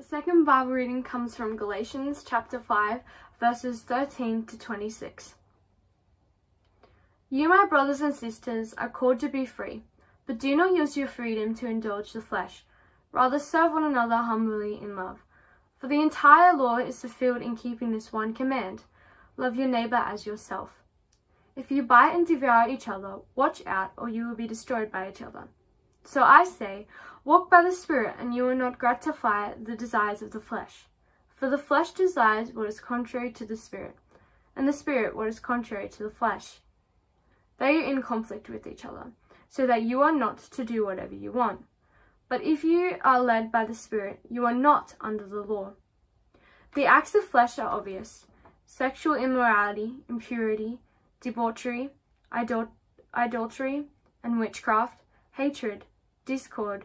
The second Bible reading comes from Galatians chapter 5, verses 13 to 26. You, my brothers and sisters, are called to be free, but do not use your freedom to indulge the flesh. Rather, serve one another humbly in love. For the entire law is fulfilled in keeping this one command love your neighbor as yourself. If you bite and devour each other, watch out, or you will be destroyed by each other. So I say, walk by the Spirit, and you will not gratify the desires of the flesh. For the flesh desires what is contrary to the Spirit, and the Spirit what is contrary to the flesh. They are in conflict with each other, so that you are not to do whatever you want. But if you are led by the Spirit, you are not under the law. The acts of flesh are obvious sexual immorality, impurity, debauchery, idol- idolatry, and witchcraft, hatred, discord,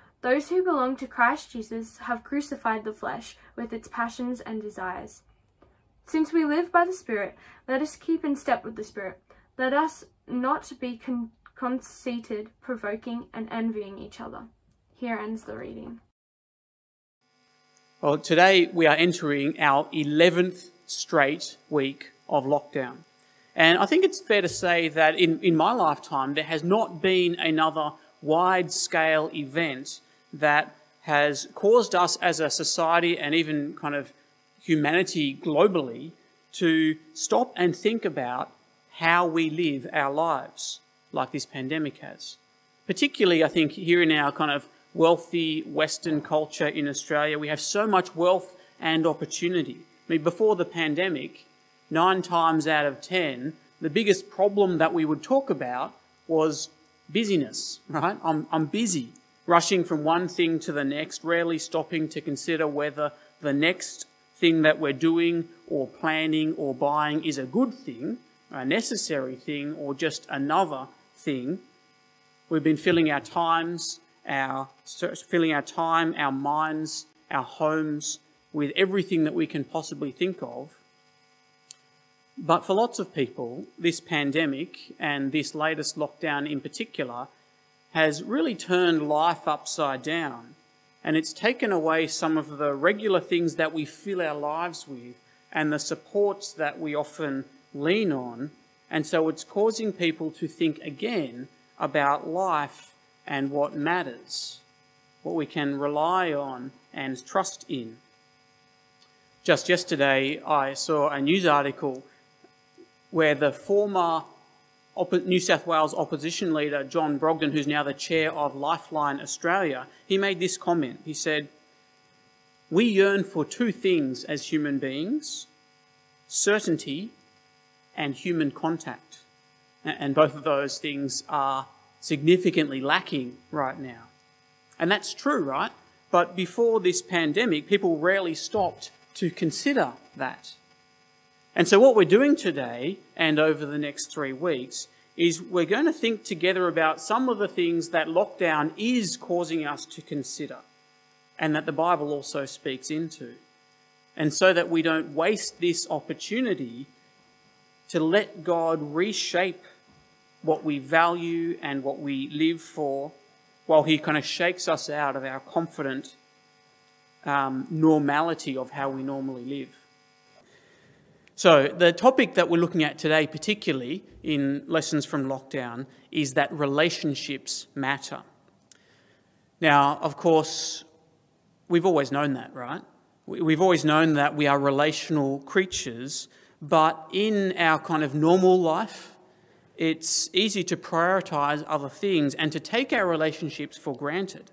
Those who belong to Christ Jesus have crucified the flesh with its passions and desires. Since we live by the Spirit, let us keep in step with the Spirit. Let us not be con- conceited, provoking, and envying each other. Here ends the reading. Well, today we are entering our 11th straight week of lockdown. And I think it's fair to say that in, in my lifetime, there has not been another wide scale event that has caused us as a society and even kind of humanity globally to stop and think about how we live our lives, like this pandemic has. Particularly, I think, here in our kind of wealthy Western culture in Australia, we have so much wealth and opportunity. I mean, before the pandemic, nine times out of ten, the biggest problem that we would talk about was busyness, right? I'm, I'm busy, rushing from one thing to the next, rarely stopping to consider whether the next thing that we're doing or planning or buying is a good thing, a necessary thing, or just another thing. We've been filling our times, our filling our time, our minds, our homes with everything that we can possibly think of. But for lots of people, this pandemic and this latest lockdown in particular has really turned life upside down. And it's taken away some of the regular things that we fill our lives with and the supports that we often lean on. And so it's causing people to think again about life and what matters, what we can rely on and trust in. Just yesterday, I saw a news article where the former New South Wales opposition leader, John Brogden, who's now the chair of Lifeline Australia, he made this comment. He said, We yearn for two things as human beings certainty and human contact. And both of those things are significantly lacking right now. And that's true, right? But before this pandemic, people rarely stopped to consider that. And so, what we're doing today and over the next three weeks is we're going to think together about some of the things that lockdown is causing us to consider and that the Bible also speaks into. And so that we don't waste this opportunity to let God reshape what we value and what we live for while He kind of shakes us out of our confident um, normality of how we normally live. So, the topic that we're looking at today, particularly in lessons from lockdown, is that relationships matter. Now, of course, we've always known that, right? We've always known that we are relational creatures, but in our kind of normal life, it's easy to prioritize other things and to take our relationships for granted.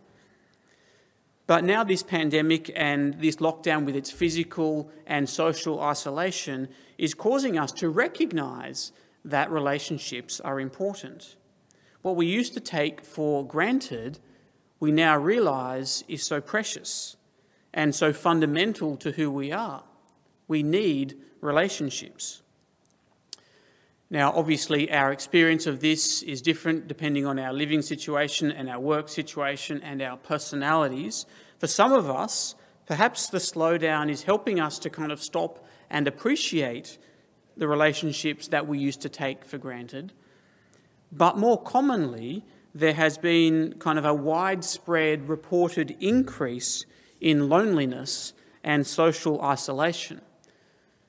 But now, this pandemic and this lockdown with its physical and social isolation is causing us to recognize that relationships are important. What we used to take for granted, we now realize is so precious and so fundamental to who we are. We need relationships. Now, obviously, our experience of this is different depending on our living situation and our work situation and our personalities. For some of us, perhaps the slowdown is helping us to kind of stop and appreciate the relationships that we used to take for granted. But more commonly, there has been kind of a widespread reported increase in loneliness and social isolation.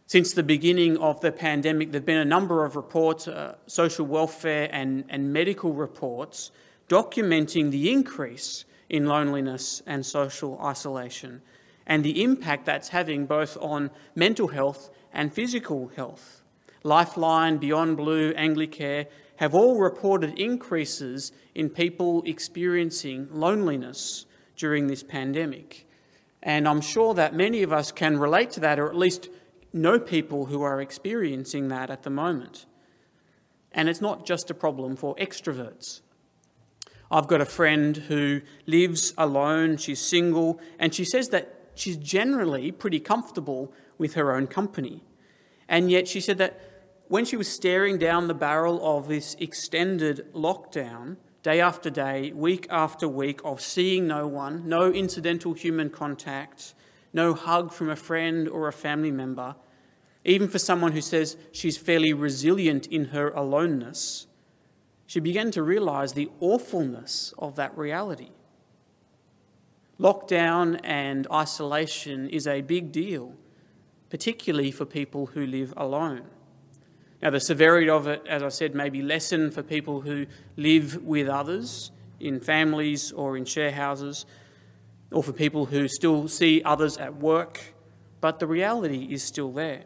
Since the beginning of the pandemic, there have been a number of reports, uh, social welfare and, and medical reports, documenting the increase in loneliness and social isolation and the impact that's having both on mental health and physical health. Lifeline, Beyond Blue, Anglicare have all reported increases in people experiencing loneliness during this pandemic. And I'm sure that many of us can relate to that, or at least know people who are experiencing that at the moment. And it's not just a problem for extroverts. I've got a friend who lives alone, she's single, and she says that she's generally pretty comfortable with her own company. And yet she said that when she was staring down the barrel of this extended lockdown, day after day, week after week, of seeing no one, no incidental human contact, no hug from a friend or a family member, even for someone who says she's fairly resilient in her aloneness, she began to realize the awfulness of that reality. Lockdown and isolation is a big deal, particularly for people who live alone. Now, the severity of it, as I said, may be lessened for people who live with others in families or in share houses, or for people who still see others at work, but the reality is still there.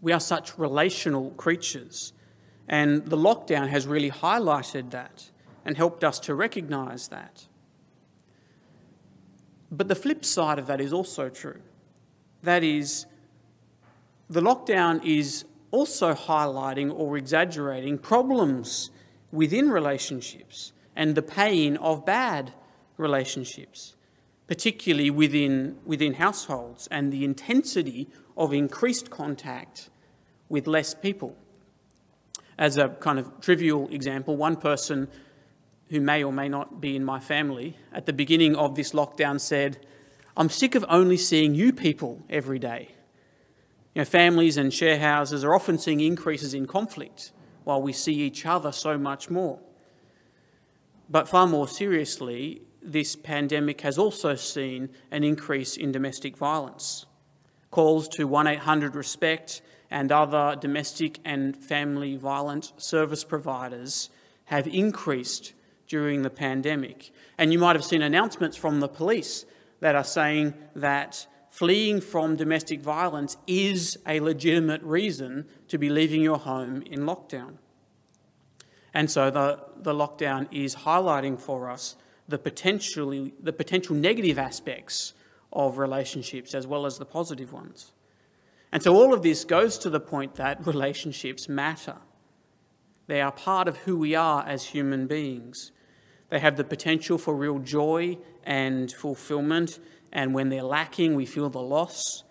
We are such relational creatures, and the lockdown has really highlighted that and helped us to recognise that. But the flip side of that is also true. That is, the lockdown is also highlighting or exaggerating problems within relationships and the pain of bad relationships, particularly within, within households, and the intensity of increased contact with less people. As a kind of trivial example, one person who may or may not be in my family at the beginning of this lockdown said, I'm sick of only seeing you people every day. You know, families and share houses are often seeing increases in conflict while we see each other so much more. But far more seriously, this pandemic has also seen an increase in domestic violence. Calls to 1 800 RESPECT and other domestic and family violence service providers have increased during the pandemic. And you might have seen announcements from the police that are saying that fleeing from domestic violence is a legitimate reason to be leaving your home in lockdown. And so the, the lockdown is highlighting for us the potentially the potential negative aspects of relationships as well as the positive ones. And so all of this goes to the point that relationships matter. They are part of who we are as human beings. They have the potential for real joy and fulfillment, and when they're lacking, we feel the loss.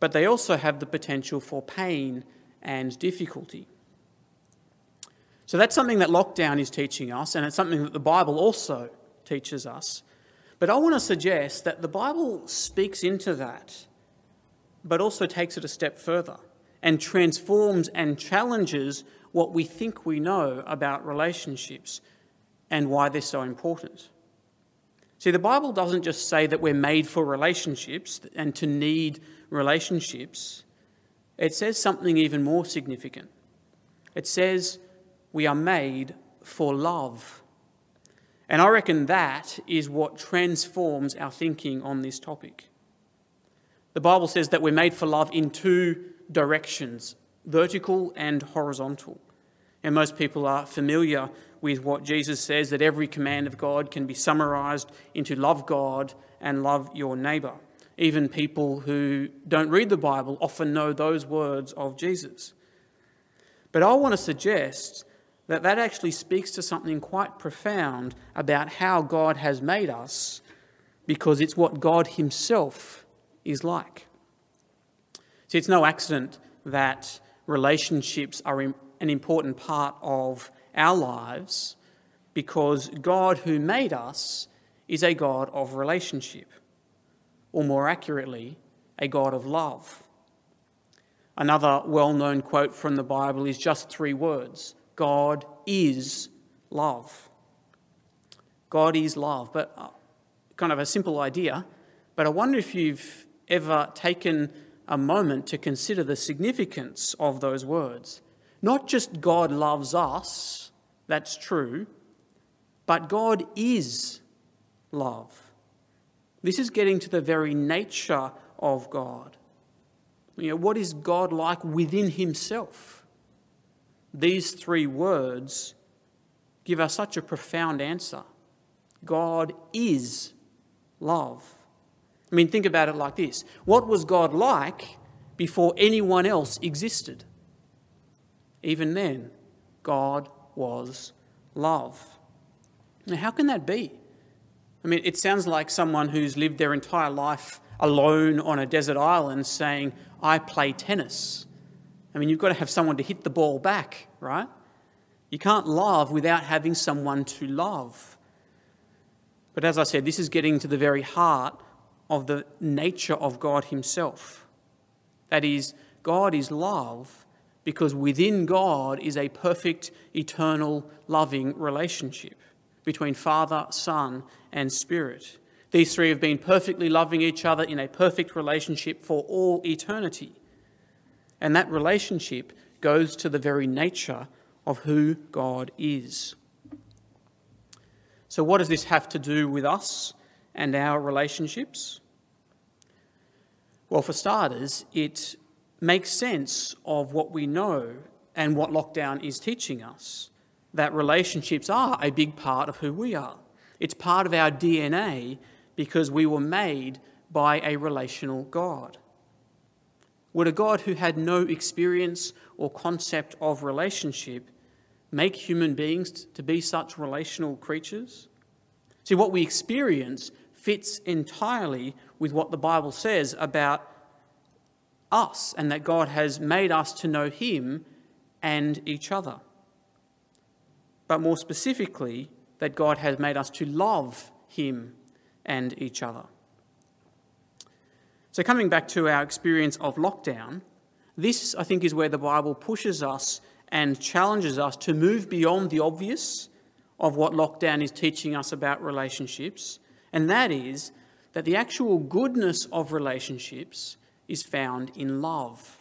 But they also have the potential for pain and difficulty. So that's something that lockdown is teaching us, and it's something that the Bible also teaches us. But I want to suggest that the Bible speaks into that, but also takes it a step further and transforms and challenges what we think we know about relationships and why they're so important. See, the Bible doesn't just say that we're made for relationships and to need relationships, it says something even more significant. It says we are made for love. And I reckon that is what transforms our thinking on this topic. The Bible says that we're made for love in two directions vertical and horizontal. And most people are familiar with what Jesus says that every command of God can be summarized into love God and love your neighbor. Even people who don't read the Bible often know those words of Jesus. But I want to suggest that that actually speaks to something quite profound about how God has made us because it's what God Himself is like. See, it's no accident that relationships are an important part of our lives because God, who made us, is a God of relationship, or more accurately, a God of love. Another well known quote from the Bible is just three words God is love. God is love. But uh, kind of a simple idea. But I wonder if you've ever taken a moment to consider the significance of those words. Not just God loves us, that's true, but God is love. This is getting to the very nature of God. You know, what is God like within himself? These three words give us such a profound answer. God is love. I mean, think about it like this What was God like before anyone else existed? Even then, God was love. Now, how can that be? I mean, it sounds like someone who's lived their entire life alone on a desert island saying, I play tennis. I mean, you've got to have someone to hit the ball back, right? You can't love without having someone to love. But as I said, this is getting to the very heart of the nature of God Himself. That is, God is love because within God is a perfect, eternal, loving relationship between Father, Son, and Spirit. These three have been perfectly loving each other in a perfect relationship for all eternity. And that relationship goes to the very nature of who God is. So, what does this have to do with us and our relationships? Well, for starters, it makes sense of what we know and what lockdown is teaching us that relationships are a big part of who we are. It's part of our DNA because we were made by a relational God. Would a God who had no experience or concept of relationship make human beings to be such relational creatures? See, what we experience fits entirely with what the Bible says about us and that God has made us to know Him and each other. But more specifically, that God has made us to love Him and each other. So, coming back to our experience of lockdown, this, I think, is where the Bible pushes us and challenges us to move beyond the obvious of what lockdown is teaching us about relationships, and that is that the actual goodness of relationships is found in love.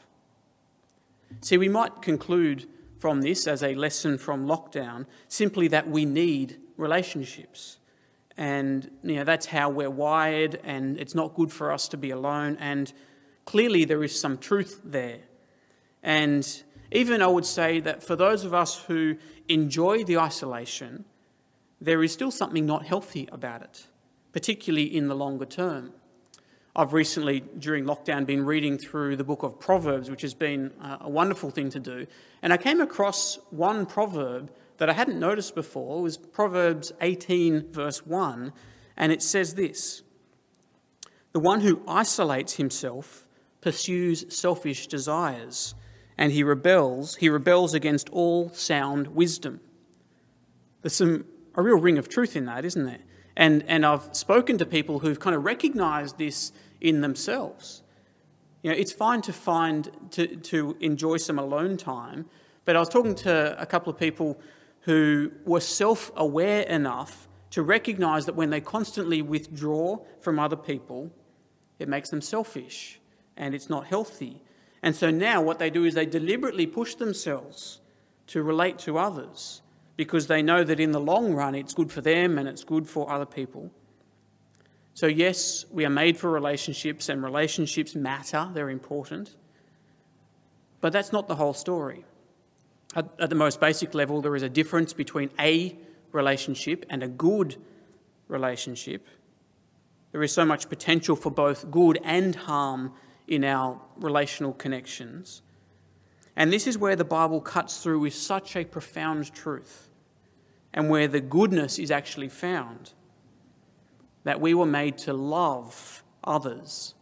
See, we might conclude from this as a lesson from lockdown simply that we need relationships. And you know, that's how we're wired, and it's not good for us to be alone. And clearly, there is some truth there. And even I would say that for those of us who enjoy the isolation, there is still something not healthy about it, particularly in the longer term. I've recently, during lockdown, been reading through the book of Proverbs, which has been uh, a wonderful thing to do. And I came across one proverb that I hadn't noticed before. Was Proverbs 18, verse 1. And it says this The one who isolates himself pursues selfish desires and he rebels, he rebels against all sound wisdom. There's some a real ring of truth in that, isn't there? And and I've spoken to people who've kind of recognized this in themselves. You know, it's fine to find to, to enjoy some alone time, but I was talking to a couple of people who were self-aware enough to recognize that when they constantly withdraw from other people, it makes them selfish and it's not healthy. And so now what they do is they deliberately push themselves to relate to others because they know that in the long run it's good for them and it's good for other people. So, yes, we are made for relationships and relationships matter, they're important. But that's not the whole story. At, at, the most basic level, there is a difference between a relationship and a good relationship. There is so much potential for both good and harm in our relational connections. And this is where the Bible cuts through with such a profound truth and where the goodness is actually found. That we were made to love others,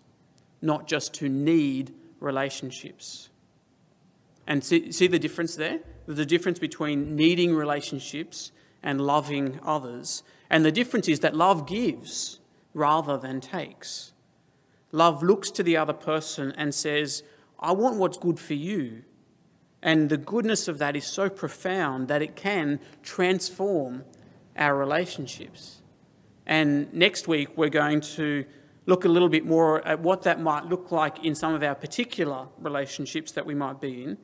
not just to need relationships. And see, see the difference there? The difference between needing relationships and loving others. And the difference is that love gives rather than takes. Love looks to the other person and says, I want what's good for you. And the goodness of that is so profound that it can transform our relationships. And next week, we're going to look a little bit more at what that might look like in some of our particular relationships that we might be in.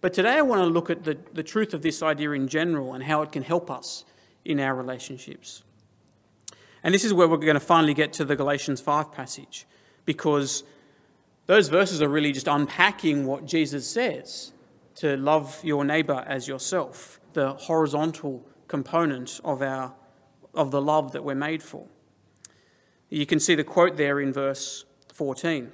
But today, I want to look at the, the truth of this idea in general and how it can help us in our relationships. And this is where we're going to finally get to the Galatians 5 passage, because those verses are really just unpacking what Jesus says to love your neighbour as yourself, the horizontal component of, our, of the love that we're made for. You can see the quote there in verse 14.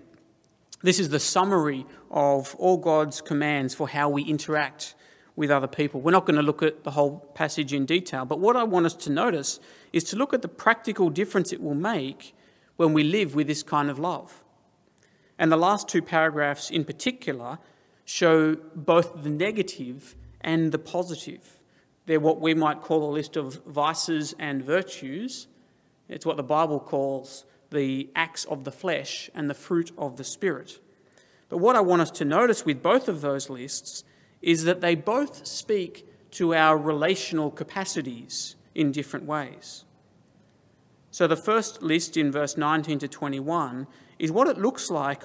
This is the summary of all God's commands for how we interact with other people. We're not going to look at the whole passage in detail, but what I want us to notice is to look at the practical difference it will make when we live with this kind of love. And the last two paragraphs in particular show both the negative and the positive. They're what we might call a list of vices and virtues. It's what the Bible calls the acts of the flesh and the fruit of the Spirit. But what I want us to notice with both of those lists is that they both speak to our relational capacities in different ways. So the first list in verse 19 to 21 is what it looks like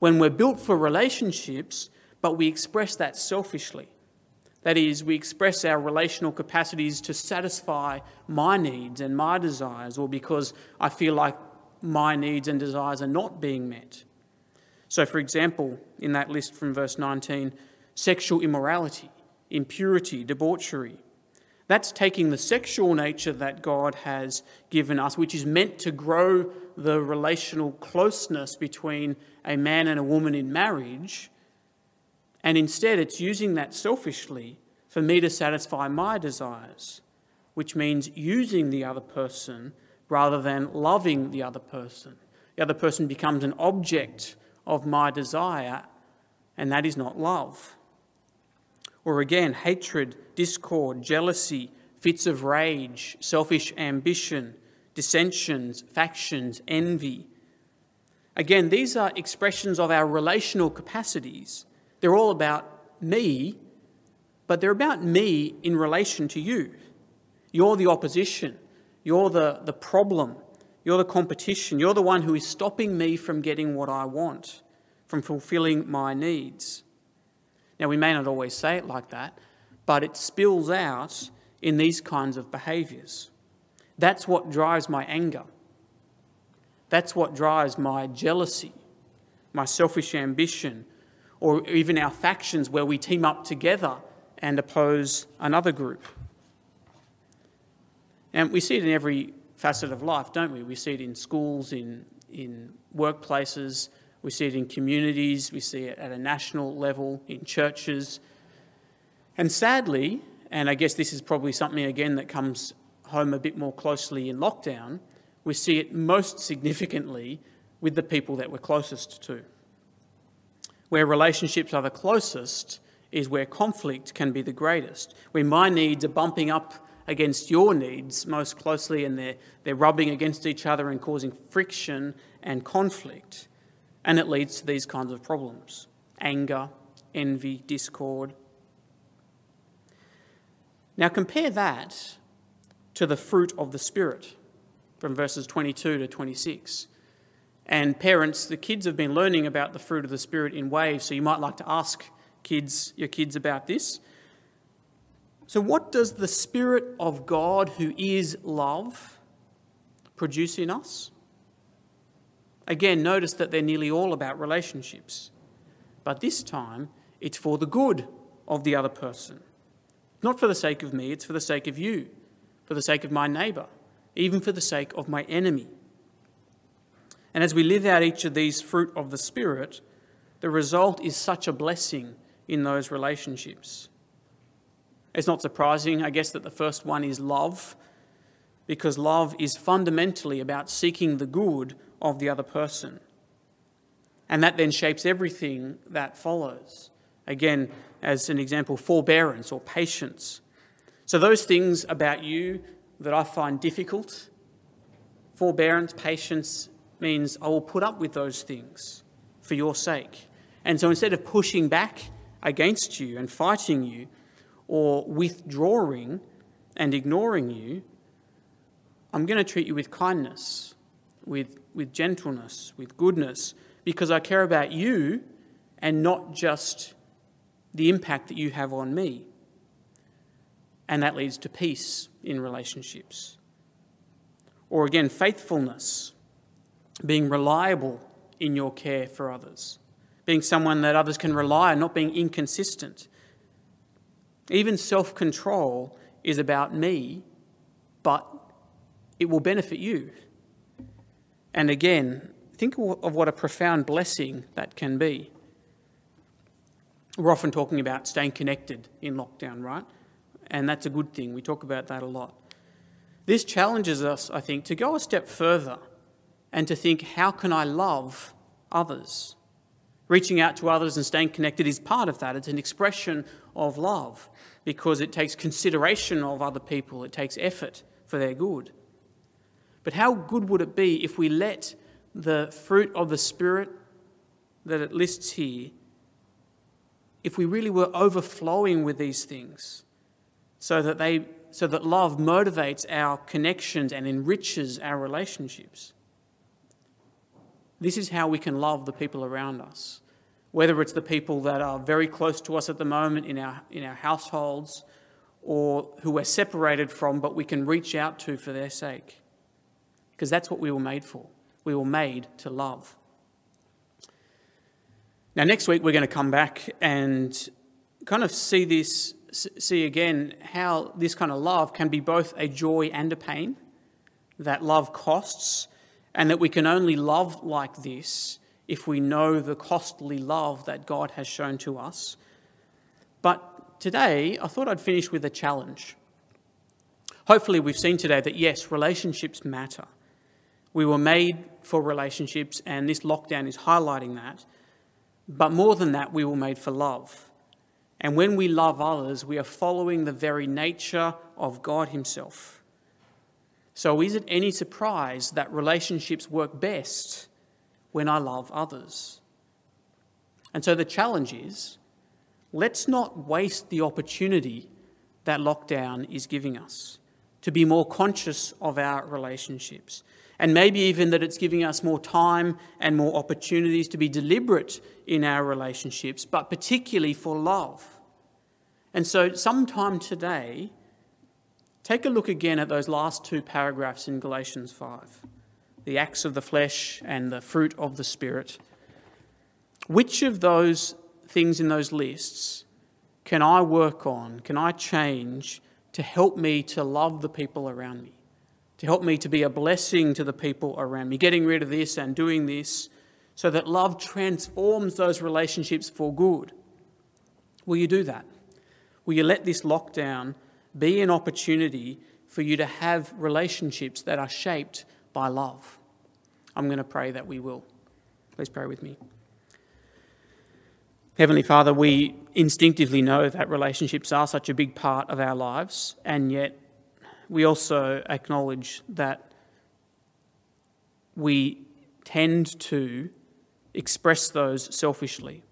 when we're built for relationships, but we express that selfishly. That is, we express our relational capacities to satisfy my needs and my desires, or because I feel like my needs and desires are not being met. So, for example, in that list from verse 19, sexual immorality, impurity, debauchery. That's taking the sexual nature that God has given us, which is meant to grow the relational closeness between a man and a woman in marriage, and instead it's using that selfishly for me to satisfy my desires, which means using the other person rather than loving the other person. The other person becomes an object of my desire, and that is not love. Or again, hatred, discord, jealousy, fits of rage, selfish ambition, dissensions, factions, envy. Again, these are expressions of our relational capacities. They're all about me, but they're about me in relation to you. You're the opposition. You're the, the problem. You're the competition. You're the one who is stopping me from getting what I want, from fulfilling my needs. Now, we may not always say it like that, but it spills out in these kinds of behaviours. That's what drives my anger. That's what drives my jealousy, my selfish ambition, or even our factions where we team up together and oppose another group. And we see it in every facet of life, don't we? We see it in schools, in, in workplaces, we see it in communities, we see it at a national level, in churches. And sadly, and I guess this is probably something again that comes home a bit more closely in lockdown, we see it most significantly with the people that we're closest to. Where relationships are the closest is where conflict can be the greatest, where my needs are bumping up against your needs most closely and they're, they're rubbing against each other and causing friction and conflict. And it leads to these kinds of problems anger, envy, discord. Now, compare that to the fruit of the Spirit from verses 22 to 26. And parents, the kids have been learning about the fruit of the Spirit in waves, so you might like to ask kids, your kids about this. So, what does the Spirit of God, who is love, produce in us? Again, notice that they're nearly all about relationships. But this time, it's for the good of the other person. Not for the sake of me, it's for the sake of you, for the sake of my neighbour, even for the sake of my enemy. And as we live out each of these fruit of the Spirit, the result is such a blessing in those relationships. It's not surprising, I guess, that the first one is love, because love is fundamentally about seeking the good of the other person. And that then shapes everything that follows. Again, as an example, forbearance or patience. So, those things about you that I find difficult, forbearance, patience, means I will put up with those things for your sake. And so instead of pushing back against you and fighting you or withdrawing and ignoring you, I'm going to treat you with kindness, with, with gentleness, with goodness, because I care about you and not just the impact that you have on me. And that leads to peace in relationships. Or again, faithfulness, being reliable in your care for others, being someone that others can rely on, not being inconsistent. Even self control is about me, but it will benefit you. And again, think of what a profound blessing that can be. We're often talking about staying connected in lockdown, right? And that's a good thing. We talk about that a lot. This challenges us, I think, to go a step further and to think, how can I love others? Reaching out to others and staying connected is part of that. It's an expression of love because it takes consideration of other people, it takes effort for their good. But how good would it be if we let the fruit of the Spirit that it lists here, if we really were overflowing with these things, so that, they, so that love motivates our connections and enriches our relationships? This is how we can love the people around us, whether it's the people that are very close to us at the moment in our, in our households or who we're separated from but we can reach out to for their sake. Because that's what we were made for. We were made to love. Now, next week, we're going to come back and kind of see this, see again how this kind of love can be both a joy and a pain, that love costs, and that we can only love like this if we know the costly love that God has shown to us. But today, I thought I'd finish with a challenge. Hopefully, we've seen today that yes, relationships matter. We were made for relationships, and this lockdown is highlighting that. But more than that, we were made for love. And when we love others, we are following the very nature of God Himself. So, is it any surprise that relationships work best when I love others? And so the challenge is let's not waste the opportunity that lockdown is giving us to be more conscious of our relationships. And maybe even that it's giving us more time and more opportunities to be deliberate in our relationships, but particularly for love. And so, sometime today, Take a look again at those last two paragraphs in Galatians 5 the acts of the flesh and the fruit of the Spirit. Which of those things in those lists can I work on, can I change to help me to love the people around me, to help me to be a blessing to the people around me, getting rid of this and doing this so that love transforms those relationships for good? Will you do that? Will you let this lockdown? Be an opportunity for you to have relationships that are shaped by love. I'm going to pray that we will. Please pray with me. Heavenly Father, we instinctively know that relationships are such a big part of our lives, and yet we also acknowledge that we tend to express those selfishly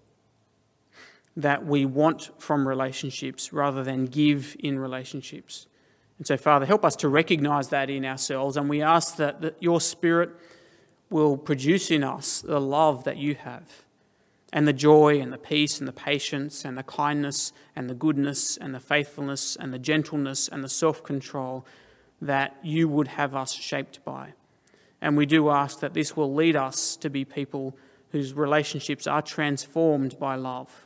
that we want from relationships rather than give in relationships. And so, Father, help us to recognize that in ourselves. And we ask that, that your Spirit will produce in us the love that you have, and the joy, and the peace, and the patience, and the kindness, and the goodness, and the faithfulness, and the gentleness, and the self control that you would have us shaped by. And we do ask that this will lead us to be people whose relationships are transformed by love.